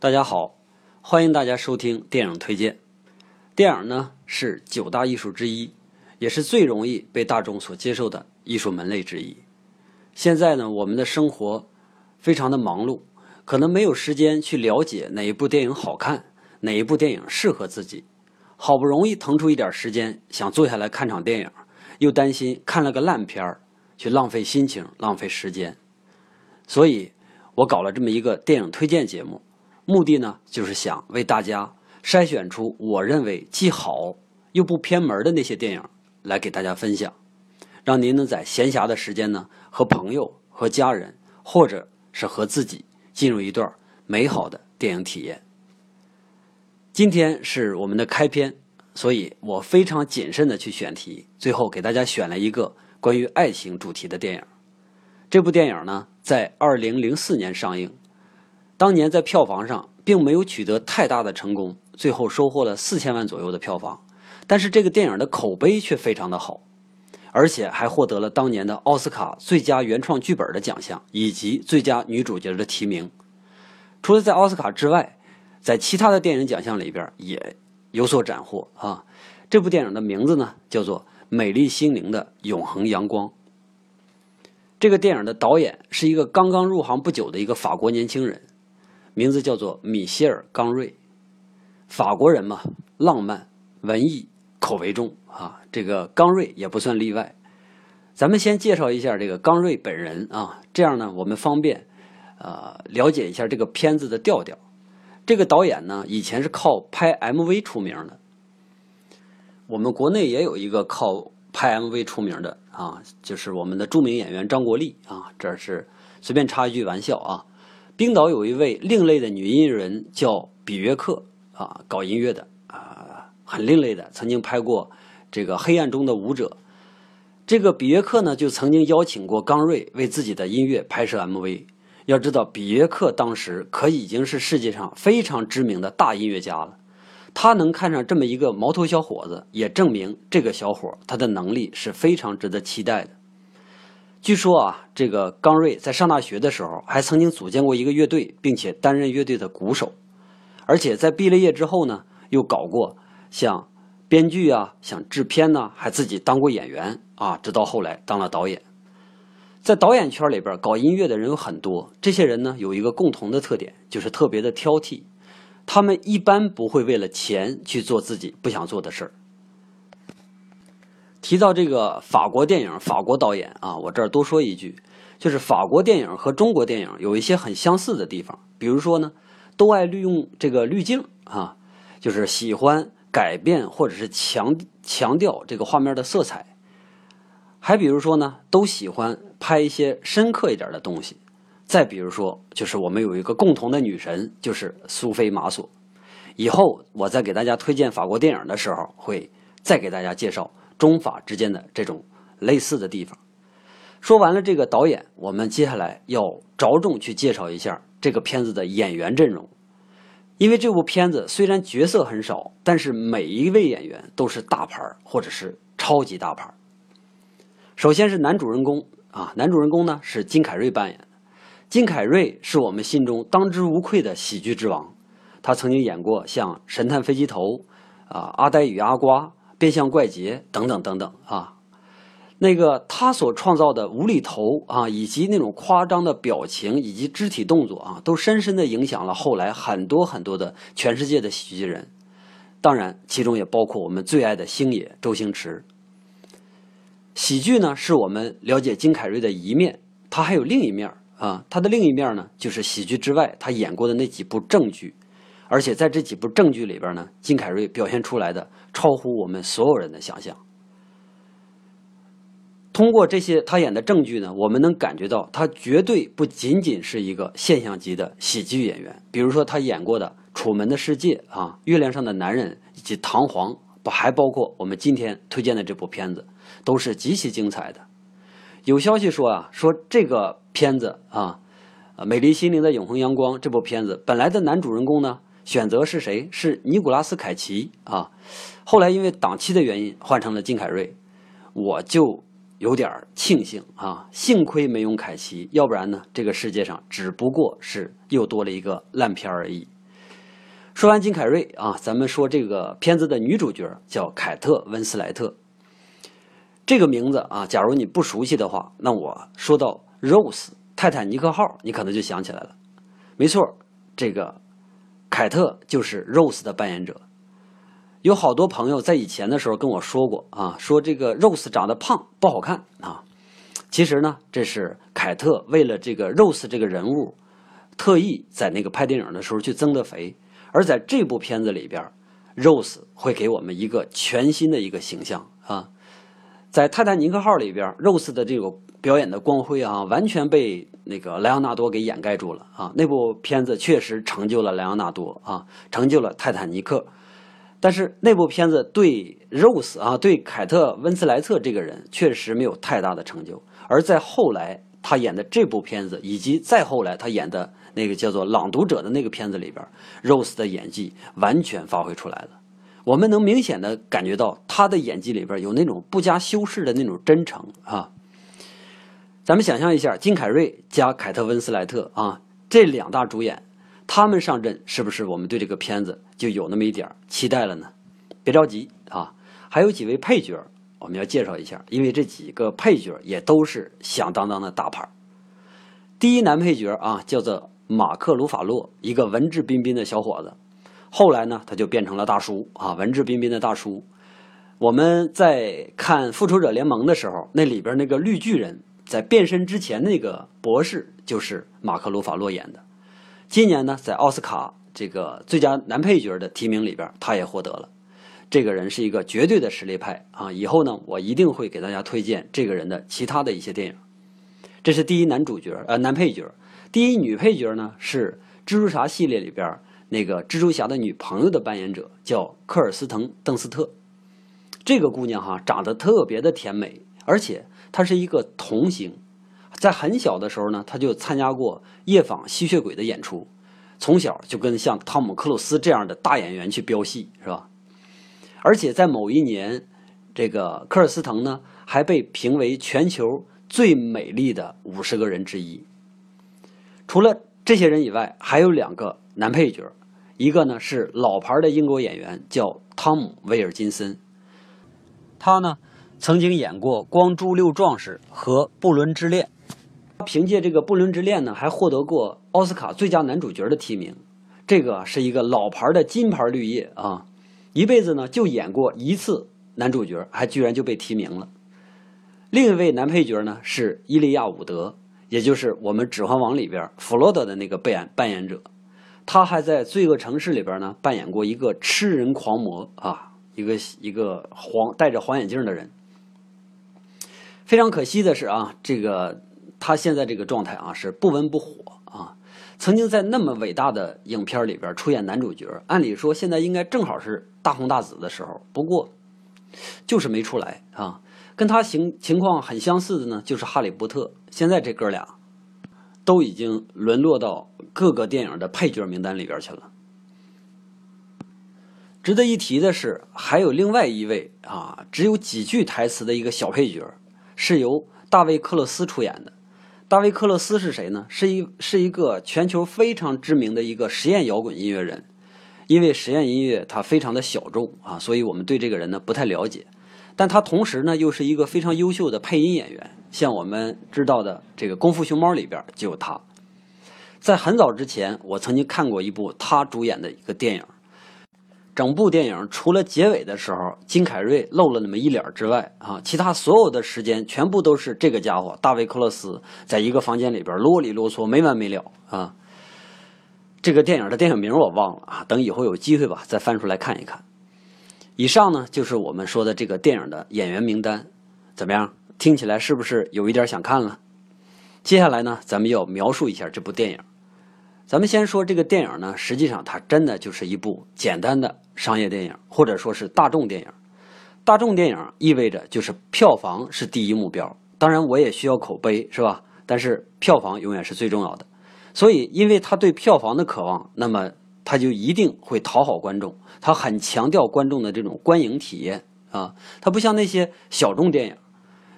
大家好，欢迎大家收听电影推荐。电影呢是九大艺术之一，也是最容易被大众所接受的艺术门类之一。现在呢，我们的生活非常的忙碌，可能没有时间去了解哪一部电影好看，哪一部电影适合自己。好不容易腾出一点时间，想坐下来看场电影，又担心看了个烂片儿，去浪费心情、浪费时间。所以，我搞了这么一个电影推荐节目。目的呢，就是想为大家筛选出我认为既好又不偏门的那些电影来给大家分享，让您能在闲暇的时间呢，和朋友、和家人，或者是和自己进入一段美好的电影体验。今天是我们的开篇，所以我非常谨慎的去选题，最后给大家选了一个关于爱情主题的电影。这部电影呢，在二零零四年上映。当年在票房上并没有取得太大的成功，最后收获了四千万左右的票房。但是这个电影的口碑却非常的好，而且还获得了当年的奥斯卡最佳原创剧本的奖项以及最佳女主角的提名。除了在奥斯卡之外，在其他的电影奖项里边也有所斩获啊。这部电影的名字呢叫做《美丽心灵的永恒阳光》。这个电影的导演是一个刚刚入行不久的一个法国年轻人。名字叫做米歇尔·冈瑞，法国人嘛，浪漫、文艺口味重啊。这个冈瑞也不算例外。咱们先介绍一下这个冈瑞本人啊，这样呢，我们方便呃了解一下这个片子的调调。这个导演呢，以前是靠拍 MV 出名的。我们国内也有一个靠拍 MV 出名的啊，就是我们的著名演员张国立啊。这是随便插一句玩笑啊。冰岛有一位另类的女音乐人叫比约克啊，搞音乐的啊，很另类的，曾经拍过这个《黑暗中的舞者》。这个比约克呢，就曾经邀请过刚瑞为自己的音乐拍摄 MV。要知道，比约克当时可已经是世界上非常知名的大音乐家了，他能看上这么一个毛头小伙子，也证明这个小伙他的能力是非常值得期待的。据说啊，这个刚瑞在上大学的时候还曾经组建过一个乐队，并且担任乐队的鼓手，而且在毕了业之后呢，又搞过像编剧啊、像制片呢，还自己当过演员啊，直到后来当了导演。在导演圈里边搞音乐的人有很多，这些人呢有一个共同的特点，就是特别的挑剔，他们一般不会为了钱去做自己不想做的事儿。提到这个法国电影、法国导演啊，我这儿多说一句，就是法国电影和中国电影有一些很相似的地方，比如说呢，都爱利用这个滤镜啊，就是喜欢改变或者是强强调这个画面的色彩，还比如说呢，都喜欢拍一些深刻一点的东西。再比如说，就是我们有一个共同的女神，就是苏菲玛索。以后我在给大家推荐法国电影的时候，会再给大家介绍。中法之间的这种类似的地方，说完了这个导演，我们接下来要着重去介绍一下这个片子的演员阵容。因为这部片子虽然角色很少，但是每一位演员都是大牌或者是超级大牌。首先是男主人公啊，男主人公呢是金凯瑞扮演的。金凯瑞是我们心中当之无愧的喜剧之王，他曾经演过像《神探飞机头》啊，《阿呆与阿瓜》。变相怪杰等等等等啊，那个他所创造的无厘头啊，以及那种夸张的表情以及肢体动作啊，都深深的影响了后来很多很多的全世界的喜剧人。当然，其中也包括我们最爱的星爷周星驰。喜剧呢，是我们了解金凯瑞的一面，他还有另一面啊。他的另一面呢，就是喜剧之外他演过的那几部正剧。而且在这几部正剧里边呢，金凯瑞表现出来的超乎我们所有人的想象。通过这些他演的正剧呢，我们能感觉到他绝对不仅仅是一个现象级的喜剧演员。比如说他演过的《楚门的世界》啊，《月亮上的男人》以及《唐璜》，不还包括我们今天推荐的这部片子，都是极其精彩的。有消息说啊，说这个片子啊，《美丽心灵的永恒阳光》这部片子本来的男主人公呢。选择是谁？是尼古拉斯凯奇啊。后来因为档期的原因换成了金凯瑞，我就有点庆幸啊，幸亏没用凯奇，要不然呢，这个世界上只不过是又多了一个烂片而已。说完金凯瑞啊，咱们说这个片子的女主角叫凯特温斯莱特。这个名字啊，假如你不熟悉的话，那我说到 Rose 泰坦尼克号，你可能就想起来了。没错，这个凯特就是 Rose 的扮演者。有好多朋友在以前的时候跟我说过啊，说这个 Rose 长得胖不好看啊。其实呢，这是凯特为了这个 Rose 这个人物，特意在那个拍电影的时候去增的肥。而在这部片子里边，Rose 会给我们一个全新的一个形象啊。在泰坦尼克号里边，Rose 的这个表演的光辉啊，完全被那个莱昂纳多给掩盖住了啊。那部片子确实成就了莱昂纳多啊，成就了泰坦尼克。但是那部片子对 Rose 啊，对凯特温斯莱特这个人确实没有太大的成就。而在后来他演的这部片子，以及再后来他演的那个叫做《朗读者》的那个片子里边，Rose 的演技完全发挥出来了。我们能明显的感觉到他的演技里边有那种不加修饰的那种真诚啊。咱们想象一下，金凯瑞加凯特温斯莱特啊，这两大主演，他们上阵是不是我们对这个片子就有那么一点期待了呢？别着急啊，还有几位配角我们要介绍一下，因为这几个配角也都是响当当的大牌。第一男配角啊，叫做马克·鲁法洛，一个文质彬彬的小伙子。后来呢，他就变成了大叔啊，文质彬彬的大叔。我们在看《复仇者联盟》的时候，那里边那个绿巨人，在变身之前那个博士就是马克·鲁法洛演的。今年呢，在奥斯卡这个最佳男配角的提名里边，他也获得了。这个人是一个绝对的实力派啊！以后呢，我一定会给大家推荐这个人的其他的一些电影。这是第一男主角，呃，男配角。第一女配角呢，是蜘蛛侠系列里边。那个蜘蛛侠的女朋友的扮演者叫科尔斯滕·邓斯特，这个姑娘哈长得特别的甜美，而且他是一个童星，在很小的时候呢，他就参加过夜访吸血鬼的演出，从小就跟像汤姆·克鲁斯这样的大演员去飙戏，是吧？而且在某一年，这个科尔斯滕呢还被评为全球最美丽的五十个人之一。除了这些人以外，还有两个男配角。一个呢是老牌的英国演员，叫汤姆·威尔金森。他呢曾经演过《光珠六壮士》和《布伦之恋》，凭借这个《布伦之恋》呢，还获得过奥斯卡最佳男主角的提名。这个是一个老牌的金牌绿叶啊，一辈子呢就演过一次男主角，还居然就被提名了。另一位男配角呢是伊利亚·伍德，也就是我们《指环王》里边弗罗德的那个扮演扮演者。他还在《罪恶城市》里边呢，扮演过一个吃人狂魔啊，一个一个黄戴着黄眼镜的人。非常可惜的是啊，这个他现在这个状态啊是不温不火啊。曾经在那么伟大的影片里边出演男主角，按理说现在应该正好是大红大紫的时候，不过就是没出来啊。跟他情情况很相似的呢，就是《哈利波特》，现在这哥俩。都已经沦落到各个电影的配角名单里边去了。值得一提的是，还有另外一位啊，只有几句台词的一个小配角，是由大卫·克勒斯出演的。大卫·克勒斯是谁呢？是一是一个全球非常知名的一个实验摇滚音乐人。因为实验音乐它非常的小众啊，所以我们对这个人呢不太了解。但他同时呢又是一个非常优秀的配音演员。像我们知道的这个《功夫熊猫》里边就有他。在很早之前，我曾经看过一部他主演的一个电影。整部电影除了结尾的时候金凯瑞露了那么一脸之外，啊，其他所有的时间全部都是这个家伙大卫·克洛斯在一个房间里边啰里啰嗦没完没了啊。这个电影的电影名我忘了啊，等以后有机会吧再翻出来看一看。以上呢就是我们说的这个电影的演员名单，怎么样？听起来是不是有一点想看了？接下来呢，咱们要描述一下这部电影。咱们先说这个电影呢，实际上它真的就是一部简单的商业电影，或者说是大众电影。大众电影意味着就是票房是第一目标，当然我也需要口碑，是吧？但是票房永远是最重要的。所以，因为他对票房的渴望，那么他就一定会讨好观众，他很强调观众的这种观影体验啊。他不像那些小众电影。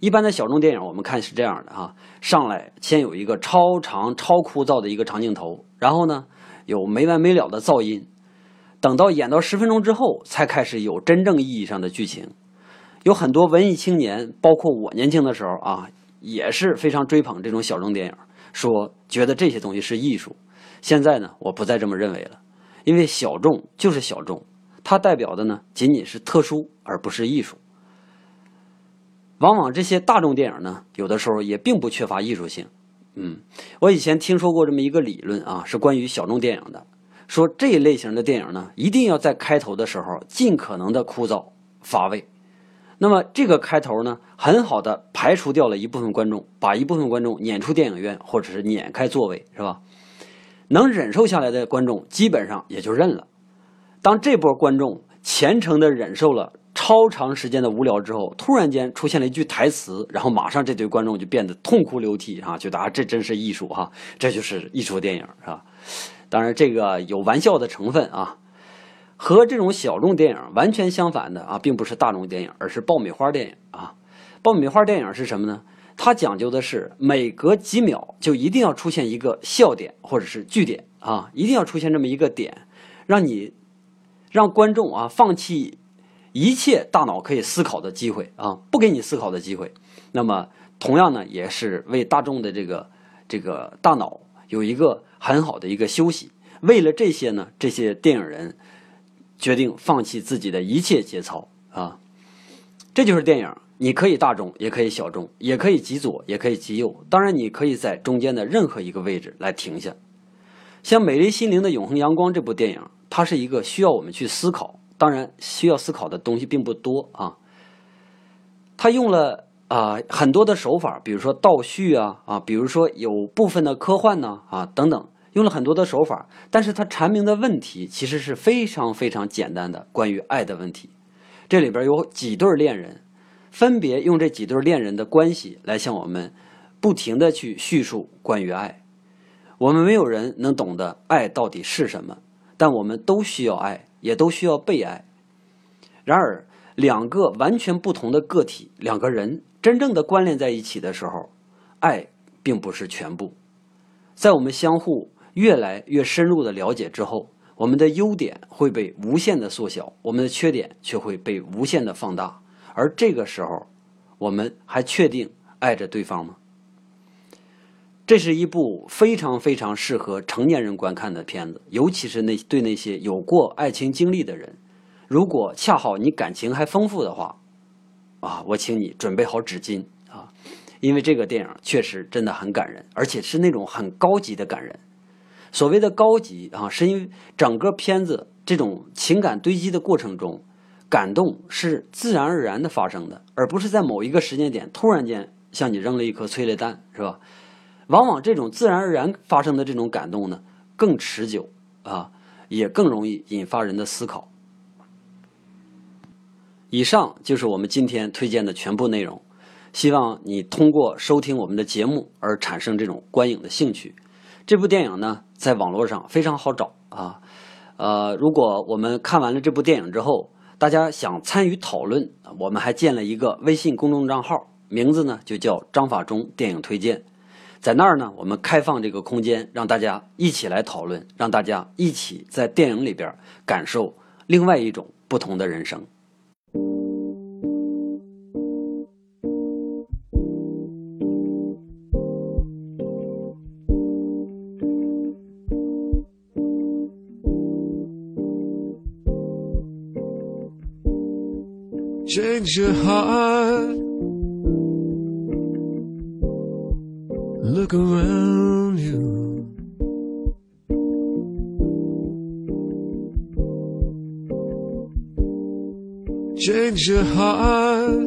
一般的小众电影，我们看是这样的哈，上来先有一个超长、超枯燥的一个长镜头，然后呢有没完没了的噪音，等到演到十分钟之后，才开始有真正意义上的剧情。有很多文艺青年，包括我年轻的时候啊，也是非常追捧这种小众电影，说觉得这些东西是艺术。现在呢，我不再这么认为了，因为小众就是小众，它代表的呢仅仅是特殊，而不是艺术。往往这些大众电影呢，有的时候也并不缺乏艺术性。嗯，我以前听说过这么一个理论啊，是关于小众电影的。说这一类型的电影呢，一定要在开头的时候尽可能的枯燥乏味。那么这个开头呢，很好的排除掉了一部分观众，把一部分观众撵出电影院，或者是撵开座位，是吧？能忍受下来的观众基本上也就认了。当这波观众虔诚的忍受了超长时间的无聊之后，突然间出现了一句台词，然后马上这堆观众就变得痛哭流涕啊，觉得啊这真是艺术哈，这就是艺术电影是吧？当然，这个有玩笑的成分啊，和这种小众电影完全相反的啊，并不是大众电影，而是爆米花电影啊。爆米花电影是什么呢？它讲究的是每隔几秒就一定要出现一个笑点或者是句点啊，一定要出现这么一个点，让你让观众啊放弃一切大脑可以思考的机会啊，不给你思考的机会。那么，同样呢，也是为大众的这个这个大脑有一个。很好的一个休息。为了这些呢，这些电影人决定放弃自己的一切节操啊！这就是电影。你可以大众，也可以小众，也可以极左，也可以极右。当然，你可以在中间的任何一个位置来停下。像《美丽心灵的永恒阳光》这部电影，它是一个需要我们去思考，当然需要思考的东西并不多啊。他用了。啊，很多的手法，比如说倒叙啊，啊，比如说有部分的科幻呢，啊，等等，用了很多的手法，但是他阐明的问题其实是非常非常简单的，关于爱的问题。这里边有几对恋人，分别用这几对恋人的关系来向我们不停的去叙述关于爱。我们没有人能懂得爱到底是什么，但我们都需要爱，也都需要被爱。然而，两个完全不同的个体，两个人。真正的关联在一起的时候，爱并不是全部。在我们相互越来越深入的了解之后，我们的优点会被无限的缩小，我们的缺点却会被无限的放大。而这个时候，我们还确定爱着对方吗？这是一部非常非常适合成年人观看的片子，尤其是那对那些有过爱情经历的人。如果恰好你感情还丰富的话。啊，我请你准备好纸巾啊，因为这个电影确实真的很感人，而且是那种很高级的感人。所谓的高级啊，是因为整个片子这种情感堆积的过程中，感动是自然而然的发生的，而不是在某一个时间点突然间向你扔了一颗催泪弹，是吧？往往这种自然而然发生的这种感动呢，更持久啊，也更容易引发人的思考。以上就是我们今天推荐的全部内容，希望你通过收听我们的节目而产生这种观影的兴趣。这部电影呢，在网络上非常好找啊。呃，如果我们看完了这部电影之后，大家想参与讨论，我们还建了一个微信公众账号，名字呢就叫张法中电影推荐。在那儿呢，我们开放这个空间，让大家一起来讨论，让大家一起在电影里边感受另外一种不同的人生。change your heart. Around you. Change your heart.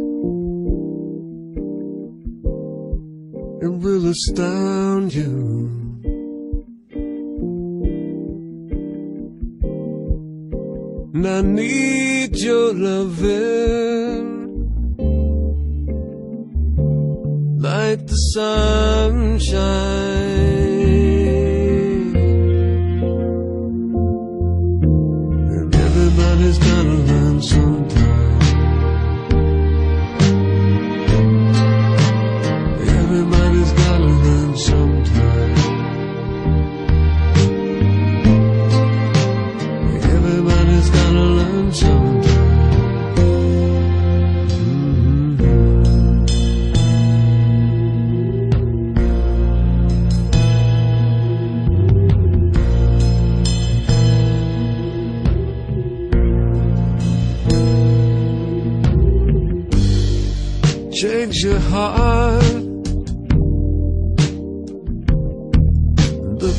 It will astound you. And I need your loving. Like the sunshine.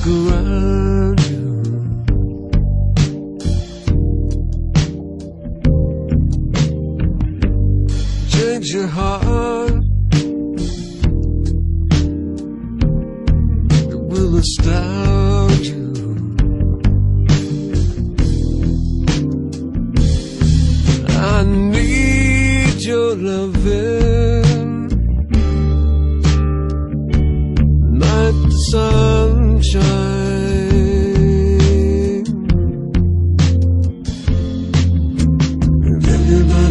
Look around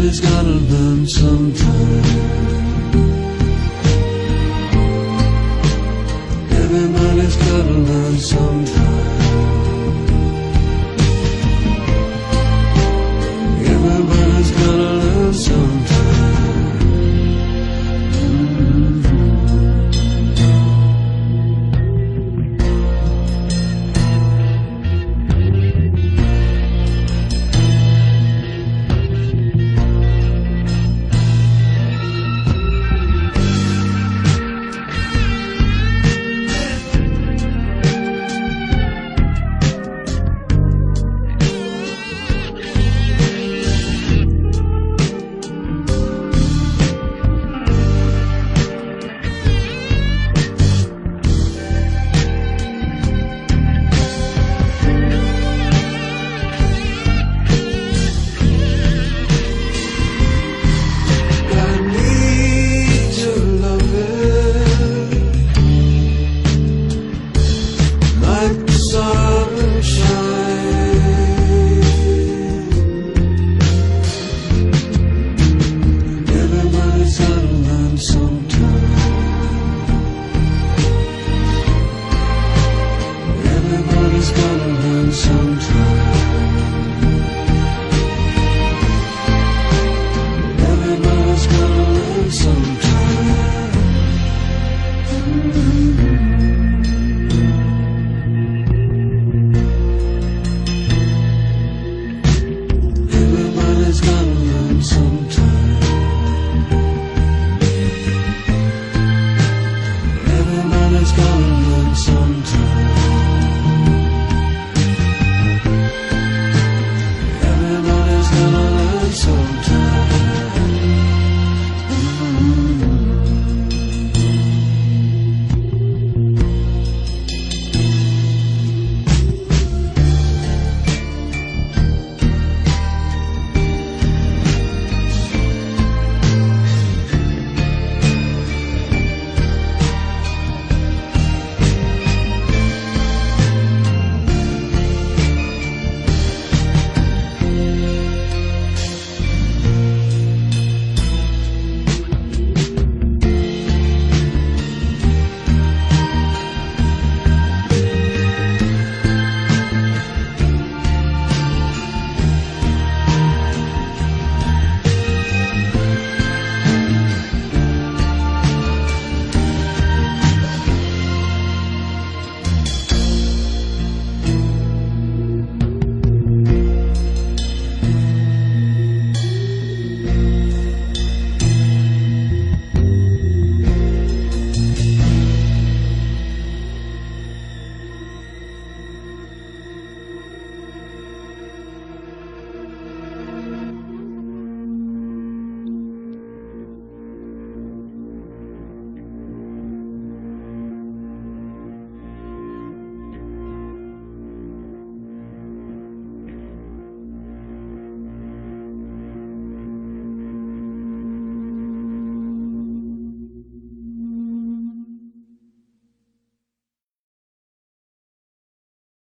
everybody's gotta learn sometime.